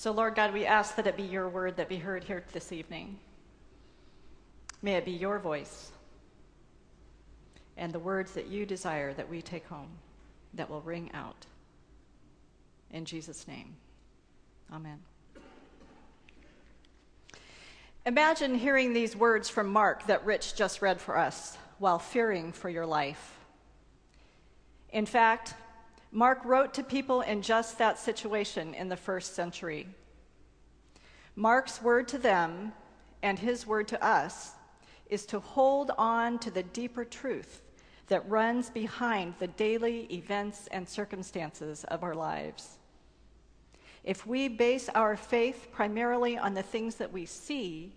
So, Lord God, we ask that it be your word that be heard here this evening. May it be your voice and the words that you desire that we take home that will ring out. In Jesus' name, amen. Imagine hearing these words from Mark that Rich just read for us while fearing for your life. In fact, Mark wrote to people in just that situation in the first century. Mark's word to them and his word to us is to hold on to the deeper truth that runs behind the daily events and circumstances of our lives. If we base our faith primarily on the things that we see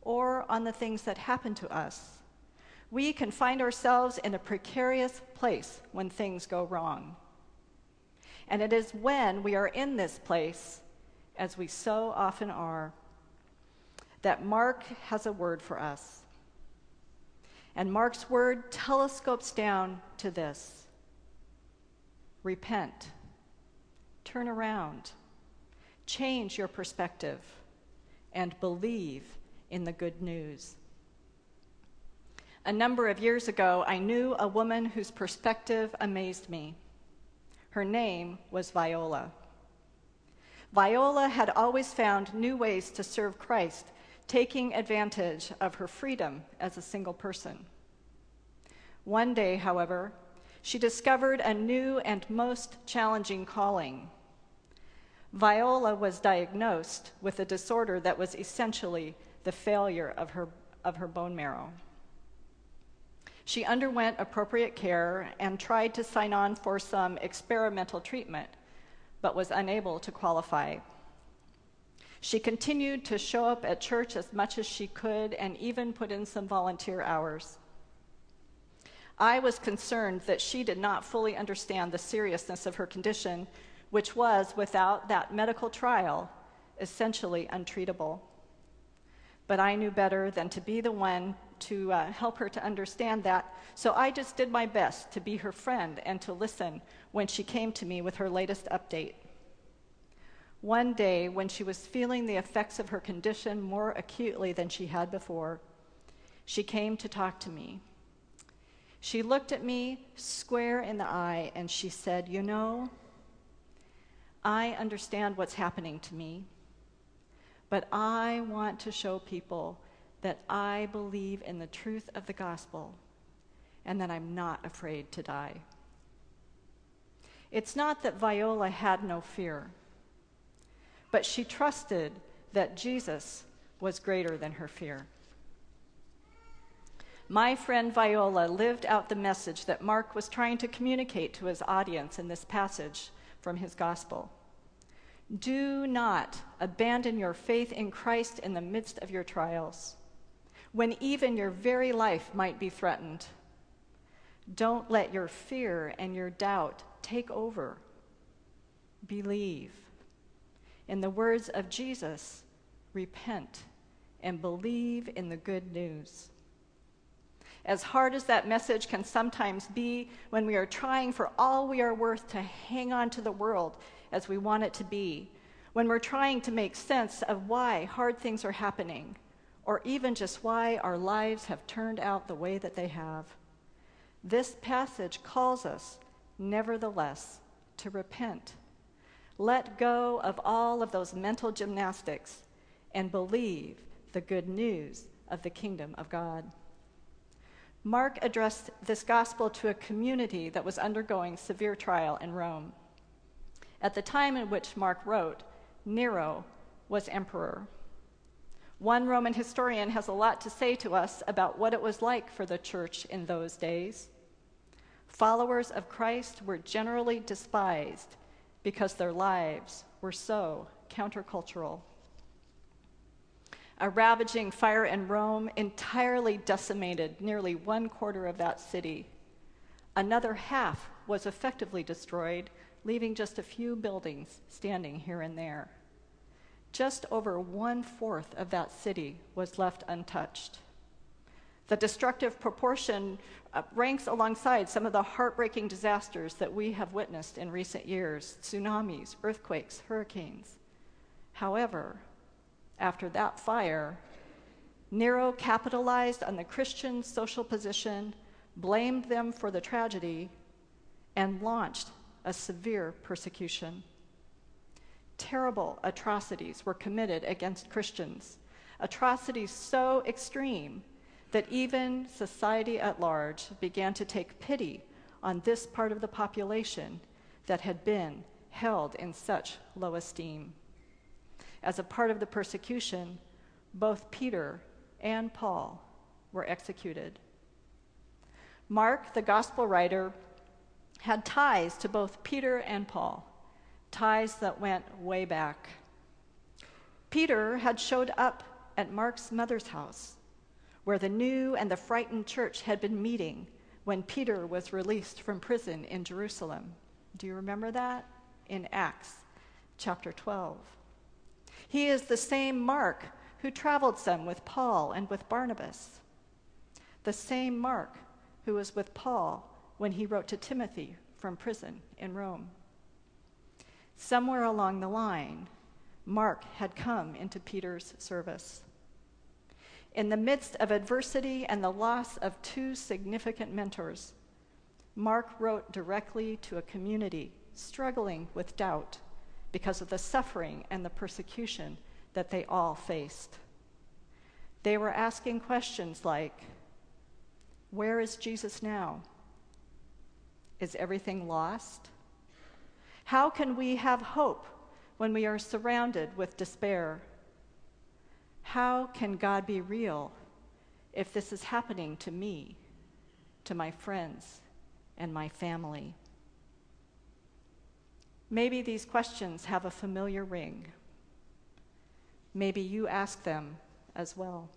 or on the things that happen to us, we can find ourselves in a precarious place when things go wrong. And it is when we are in this place, as we so often are, that Mark has a word for us. And Mark's word telescopes down to this repent, turn around, change your perspective, and believe in the good news. A number of years ago, I knew a woman whose perspective amazed me. Her name was Viola. Viola had always found new ways to serve Christ, taking advantage of her freedom as a single person. One day, however, she discovered a new and most challenging calling. Viola was diagnosed with a disorder that was essentially the failure of her, of her bone marrow. She underwent appropriate care and tried to sign on for some experimental treatment, but was unable to qualify. She continued to show up at church as much as she could and even put in some volunteer hours. I was concerned that she did not fully understand the seriousness of her condition, which was, without that medical trial, essentially untreatable. But I knew better than to be the one to uh, help her to understand that, so I just did my best to be her friend and to listen when she came to me with her latest update. One day, when she was feeling the effects of her condition more acutely than she had before, she came to talk to me. She looked at me square in the eye and she said, You know, I understand what's happening to me, but I want to show people that I believe in the truth of the gospel and that I'm not afraid to die. It's not that Viola had no fear, but she trusted that Jesus was greater than her fear. My friend Viola lived out the message that Mark was trying to communicate to his audience in this passage from his gospel. Do not abandon your faith in Christ in the midst of your trials, when even your very life might be threatened. Don't let your fear and your doubt take over. Believe. In the words of Jesus, repent and believe in the good news. As hard as that message can sometimes be when we are trying for all we are worth to hang on to the world as we want it to be, when we're trying to make sense of why hard things are happening, or even just why our lives have turned out the way that they have. This passage calls us, nevertheless, to repent. Let go of all of those mental gymnastics and believe the good news of the kingdom of God. Mark addressed this gospel to a community that was undergoing severe trial in Rome. At the time in which Mark wrote, Nero was emperor. One Roman historian has a lot to say to us about what it was like for the church in those days. Followers of Christ were generally despised because their lives were so countercultural. A ravaging fire in Rome entirely decimated nearly one quarter of that city. Another half was effectively destroyed, leaving just a few buildings standing here and there. Just over one fourth of that city was left untouched. The destructive proportion uh, ranks alongside some of the heartbreaking disasters that we have witnessed in recent years tsunamis, earthquakes, hurricanes. However, after that fire, Nero capitalized on the Christian social position, blamed them for the tragedy, and launched a severe persecution. Terrible atrocities were committed against Christians, atrocities so extreme that even society at large began to take pity on this part of the population that had been held in such low esteem. As a part of the persecution, both Peter and Paul were executed. Mark, the gospel writer, had ties to both Peter and Paul, ties that went way back. Peter had showed up at Mark's mother's house, where the new and the frightened church had been meeting when Peter was released from prison in Jerusalem. Do you remember that? In Acts chapter 12. He is the same Mark who traveled some with Paul and with Barnabas. The same Mark who was with Paul when he wrote to Timothy from prison in Rome. Somewhere along the line, Mark had come into Peter's service. In the midst of adversity and the loss of two significant mentors, Mark wrote directly to a community struggling with doubt because of the suffering and the persecution that they all faced. They were asking questions like Where is Jesus now? Is everything lost? How can we have hope when we are surrounded with despair? How can God be real if this is happening to me, to my friends, and my family? Maybe these questions have a familiar ring. Maybe you ask them as well.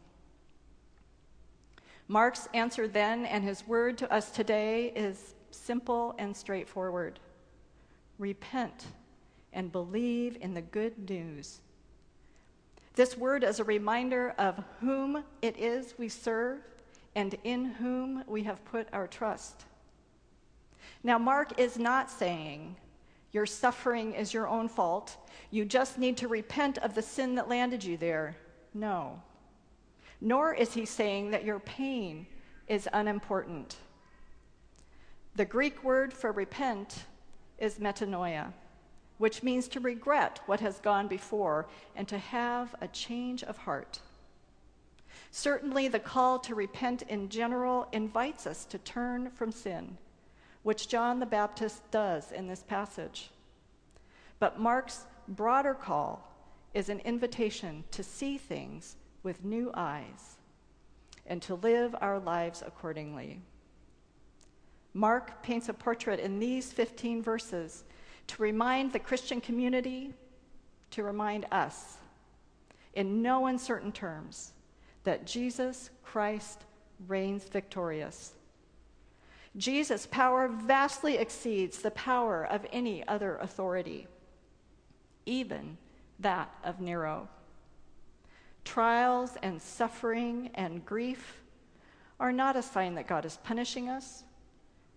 Mark's answer then and his word to us today is simple and straightforward repent and believe in the good news. This word is a reminder of whom it is we serve and in whom we have put our trust. Now, Mark is not saying your suffering is your own fault. You just need to repent of the sin that landed you there. No. Nor is he saying that your pain is unimportant. The Greek word for repent is metanoia, which means to regret what has gone before and to have a change of heart. Certainly, the call to repent in general invites us to turn from sin which John the Baptist does in this passage. But Mark's broader call is an invitation to see things with new eyes and to live our lives accordingly. Mark paints a portrait in these 15 verses to remind the Christian community, to remind us, in no uncertain terms, that Jesus Christ reigns victorious Jesus' power vastly exceeds the power of any other authority, even that of Nero. Trials and suffering and grief are not a sign that God is punishing us,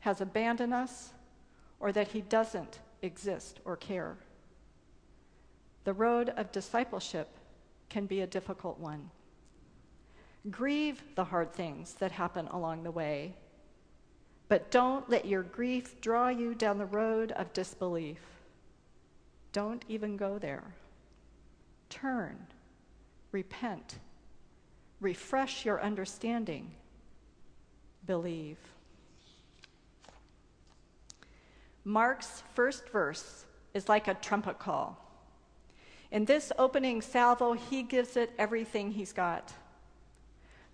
has abandoned us, or that he doesn't exist or care. The road of discipleship can be a difficult one. Grieve the hard things that happen along the way but don't let your grief draw you down the road of disbelief. Don't even go there. Turn, repent, refresh your understanding, believe. Mark's first verse is like a trumpet call. In this opening salvo, he gives it everything he's got.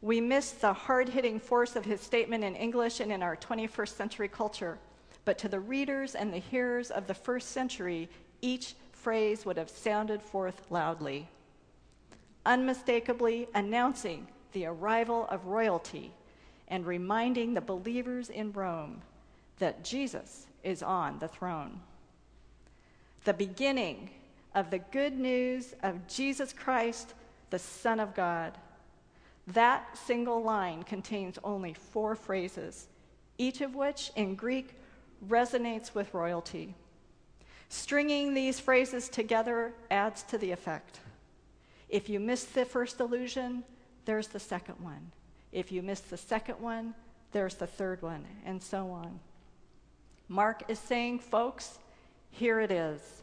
We miss the hard hitting force of his statement in English and in our 21st century culture. But to the readers and the hearers of the first century, each phrase would have sounded forth loudly, unmistakably announcing the arrival of royalty and reminding the believers in Rome that Jesus is on the throne. The beginning of the good news of Jesus Christ, the Son of God that single line contains only four phrases, each of which in Greek resonates with royalty. Stringing these phrases together adds to the effect. If you miss the first illusion, there's the second one. If you miss the second one, there's the third one, and so on. Mark is saying, folks, here it is.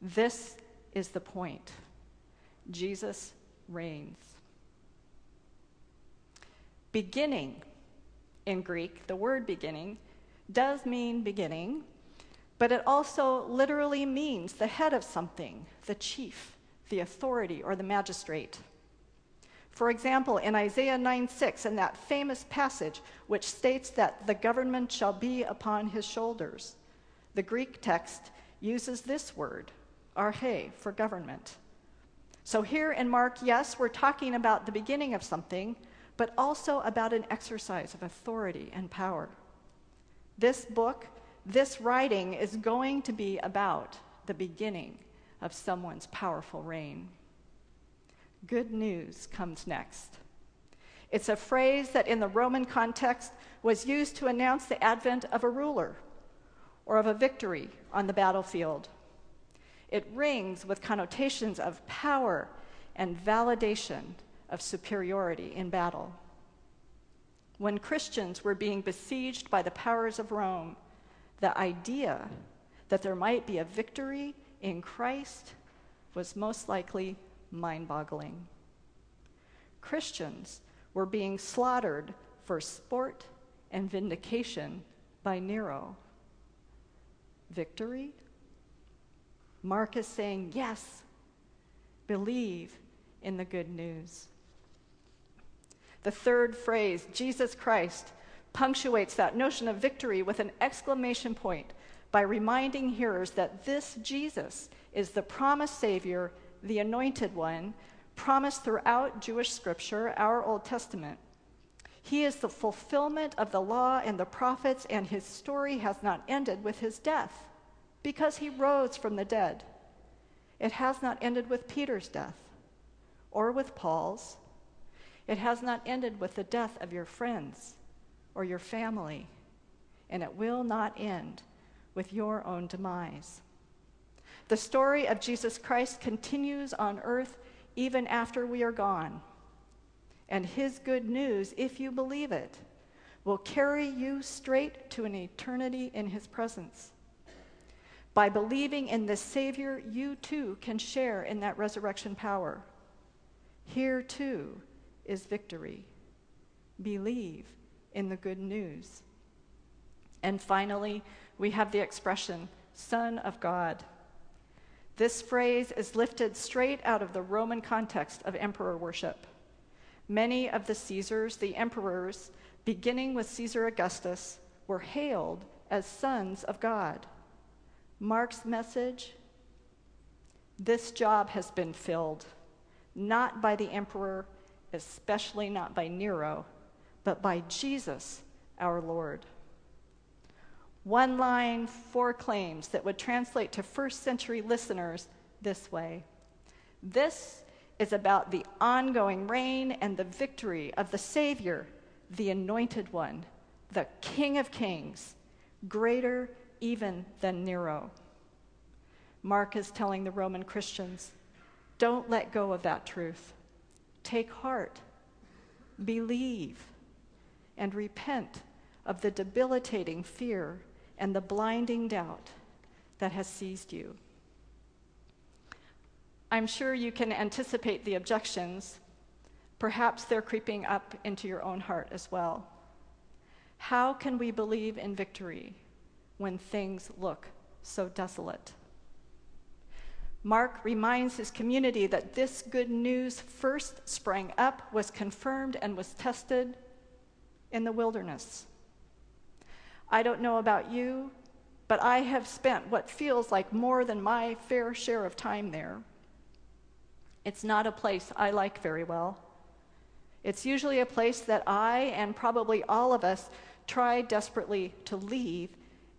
This is the point. Jesus reigns. Beginning in Greek, the word beginning, does mean beginning, but it also literally means the head of something, the chief, the authority, or the magistrate. For example, in Isaiah 9 6, in that famous passage which states that the government shall be upon his shoulders, the Greek text uses this word, arche, for government. So here in Mark, yes, we're talking about the beginning of something, but also about an exercise of authority and power. This book, this writing, is going to be about the beginning of someone's powerful reign. Good news comes next. It's a phrase that in the Roman context was used to announce the advent of a ruler or of a victory on the battlefield. It rings with connotations of power and validation of superiority in battle. When Christians were being besieged by the powers of Rome, the idea that there might be a victory in Christ was most likely mind boggling. Christians were being slaughtered for sport and vindication by Nero. Victory? Mark is saying, yes, believe in the good news. The third phrase, Jesus Christ, punctuates that notion of victory with an exclamation point by reminding hearers that this Jesus is the promised Savior the anointed one, promised throughout Jewish scripture, our Old Testament. He is the fulfillment of the law and the prophets, and his story has not ended with his death because he rose from the dead. It has not ended with Peter's death or with Paul's. It has not ended with the death of your friends or your family, and it will not end with your own demise. The story of Jesus Christ continues on earth even after we are gone. And his good news, if you believe it, will carry you straight to an eternity in his presence. By believing in the Savior, you too can share in that resurrection power. Here too is victory. Believe in the good news. And finally, we have the expression, Son of God. This phrase is lifted straight out of the Roman context of emperor worship. Many of the Caesars, the emperors, beginning with Caesar Augustus, were hailed as sons of God. Mark's message this job has been filled, not by the emperor, especially not by Nero, but by Jesus, our Lord one line, four claims that would translate to first century listeners this way This is about the ongoing reign and the victory of the Savior, the Anointed One, the King of Kings, greater even than Nero. Mark is telling the Roman Christians don't let go of that truth. Take heart, believe, and repent of the debilitating fear and the blinding doubt that has seized you. I'm sure you can anticipate the objections. Perhaps they're creeping up into your own heart as well. How can we believe in victory when things look so desolate? Mark reminds his community that this good news first sprang up, was confirmed, and was tested in the wilderness. I don't know about you, but I have spent what feels like more than my fair share of time there. It's not a place I like very well. It's usually a place that I and probably all of us try desperately to leave,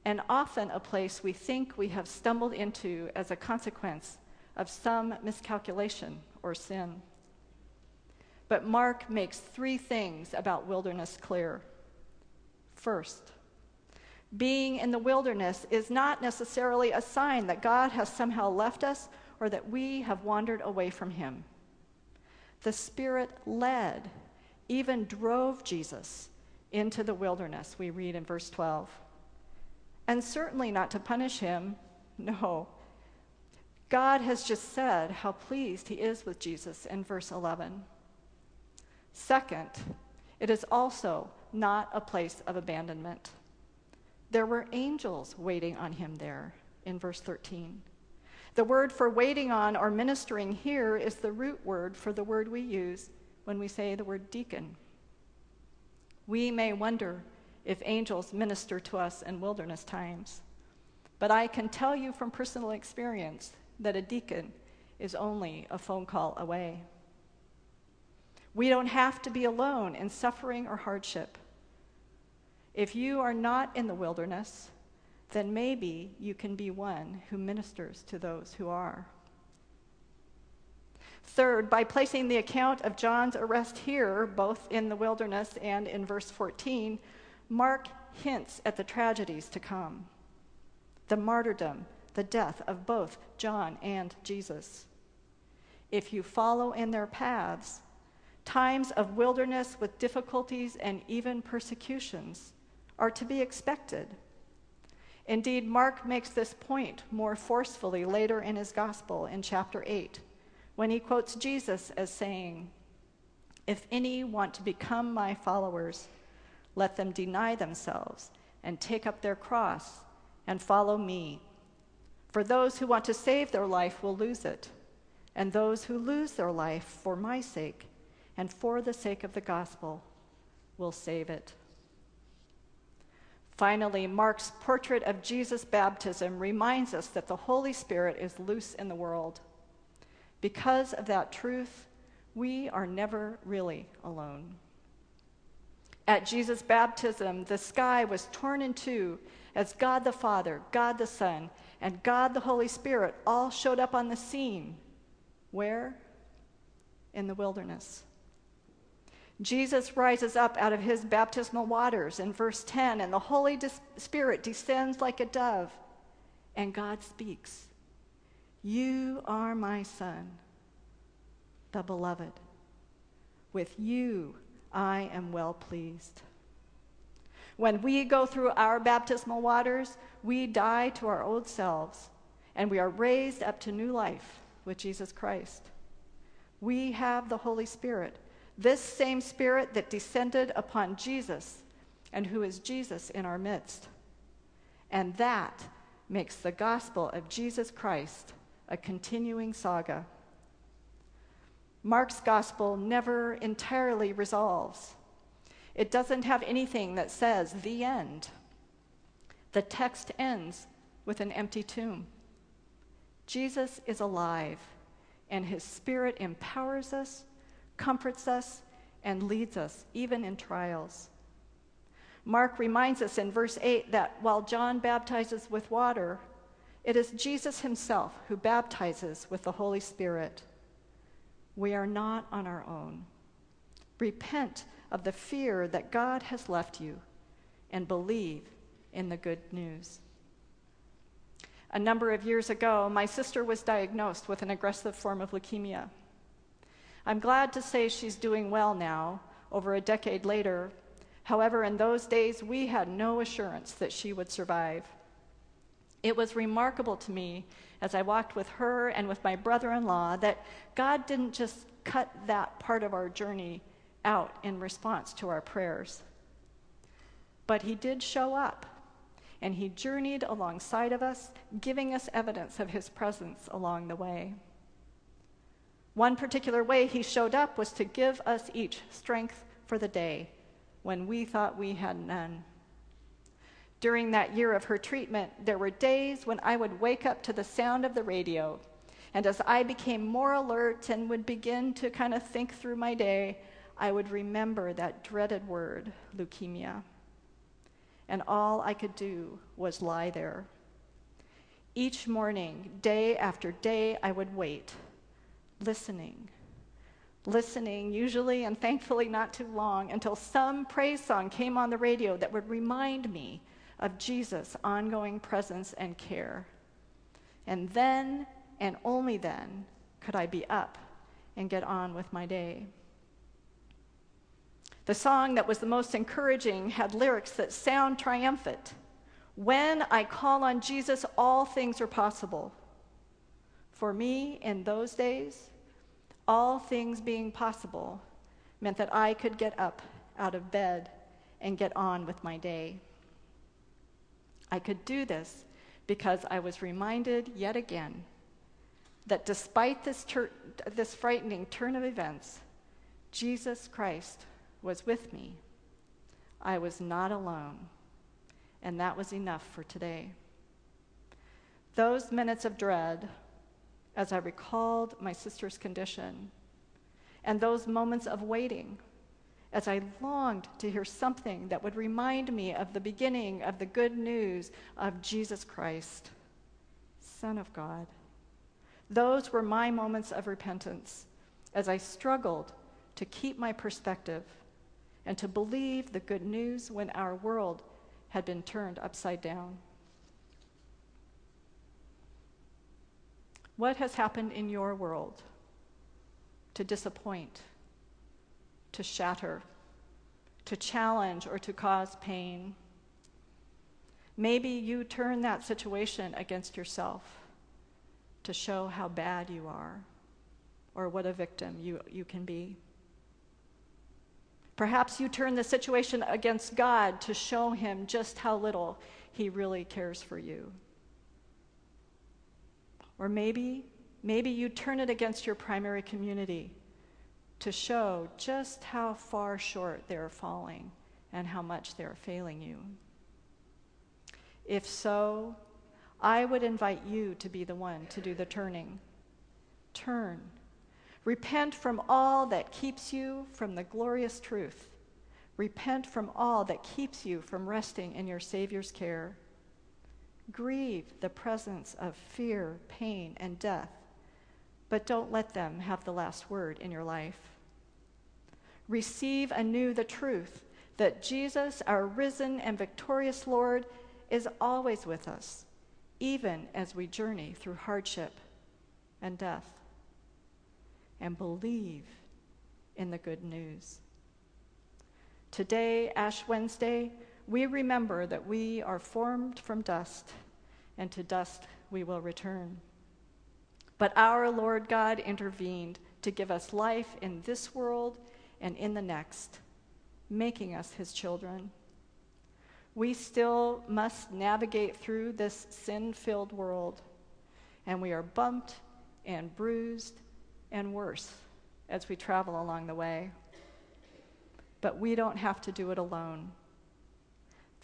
and often a place we think we have stumbled into as a consequence of some miscalculation or sin. But Mark makes three things about wilderness clear. First, Being in the wilderness is not necessarily a sign that God has somehow left us or that we have wandered away from him. The Spirit led, even drove Jesus into the wilderness, we read in verse 12. And certainly not to punish him, no. God has just said how pleased he is with Jesus in verse 11. Second, it is also not a place of abandonment. There were angels waiting on him there in verse 13. The word for waiting on or ministering here is the root word for the word we use when we say the word deacon. We may wonder if angels minister to us in wilderness times, but I can tell you from personal experience that a deacon is only a phone call away. We don't have to be alone in suffering or hardship. If you are not in the wilderness, then maybe you can be one who ministers to those who are. Third, by placing the account of John's arrest here, both in the wilderness and in verse 14, Mark hints at the tragedies to come the martyrdom, the death of both John and Jesus. If you follow in their paths, times of wilderness with difficulties and even persecutions are to be expected. Indeed, Mark makes this point more forcefully later in his gospel in chapter 8, when he quotes Jesus as saying, If any want to become my followers, let them deny themselves and take up their cross and follow me. For those who want to save their life will lose it, and those who lose their life for my sake and for the sake of the gospel will save it. Finally, Mark's portrait of Jesus' baptism reminds us that the Holy Spirit is loose in the world. Because of that truth, we are never really alone. At Jesus' baptism, the sky was torn in two as God the Father, God the Son, and God the Holy Spirit all showed up on the scene. Where? In the wilderness. Jesus rises up out of his baptismal waters in verse 10, and the Holy Spirit descends like a dove, and God speaks You are my Son, the beloved. With you I am well pleased. When we go through our baptismal waters, we die to our old selves, and we are raised up to new life with Jesus Christ. We have the Holy Spirit this same Spirit that descended upon Jesus and who is Jesus in our midst. And that makes the gospel of Jesus Christ a continuing saga. Mark's gospel never entirely resolves. It doesn't have anything that says the end. The text ends with an empty tomb. Jesus is alive, and his spirit empowers us comforts us, and leads us, even in trials. Mark reminds us in verse 8 that while John baptizes with water, it is Jesus himself who baptizes with the Holy Spirit. We are not on our own. Repent of the fear that God has left you and believe in the good news. A number of years ago, my sister was diagnosed with an aggressive form of leukemia. I'm glad to say she's doing well now, over a decade later. However, in those days, we had no assurance that she would survive. It was remarkable to me as I walked with her and with my brother in law that God didn't just cut that part of our journey out in response to our prayers. But He did show up, and He journeyed alongside of us, giving us evidence of His presence along the way. One particular way he showed up was to give us each strength for the day when we thought we had none. During that year of her treatment, there were days when I would wake up to the sound of the radio. And as I became more alert and would begin to kind of think through my day, I would remember that dreaded word, leukemia. And all I could do was lie there. Each morning, day after day, I would wait listening. Listening, usually and thankfully not too long, until some praise song came on the radio that would remind me of Jesus' ongoing presence and care. And then, and only then, could I be up and get on with my day. The song that was the most encouraging had lyrics that sound triumphant. When I call on Jesus, all things are possible. For me, in those days, all things being possible meant that I could get up out of bed and get on with my day. I could do this because I was reminded yet again that despite this, this frightening turn of events, Jesus Christ was with me. I was not alone, and that was enough for today. Those minutes of dread, as I recalled my sister's condition, and those moments of waiting, as I longed to hear something that would remind me of the beginning of the good news of Jesus Christ, Son of God. Those were my moments of repentance as I struggled to keep my perspective and to believe the good news when our world had been turned upside down. What has happened in your world to disappoint, to shatter, to challenge, or to cause pain? Maybe you turn that situation against yourself to show how bad you are or what a victim you, you can be. Perhaps you turn the situation against God to show him just how little he really cares for you. Or maybe, maybe you turn it against your primary community to show just how far short they're falling and how much they're failing you. If so, I would invite you to be the one to do the turning. Turn. Repent from all that keeps you from the glorious truth. Repent from all that keeps you from resting in your Savior's care. Grieve the presence of fear, pain, and death, but don't let them have the last word in your life. Receive anew the truth that Jesus, our risen and victorious Lord, is always with us even as we journey through hardship and death, and believe in the good news. Today, Ash Wednesday, we remember that we are formed from dust, and to dust we will return. But our Lord God intervened to give us life in this world and in the next, making us his children we still must navigate through this sin filled world, and we are bumped and bruised and worse as we travel along the way. But we don't have to do it alone.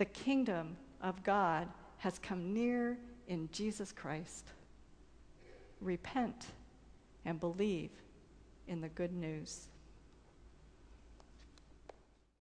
The kingdom of God has come near in Jesus Christ. Repent and believe in the good news.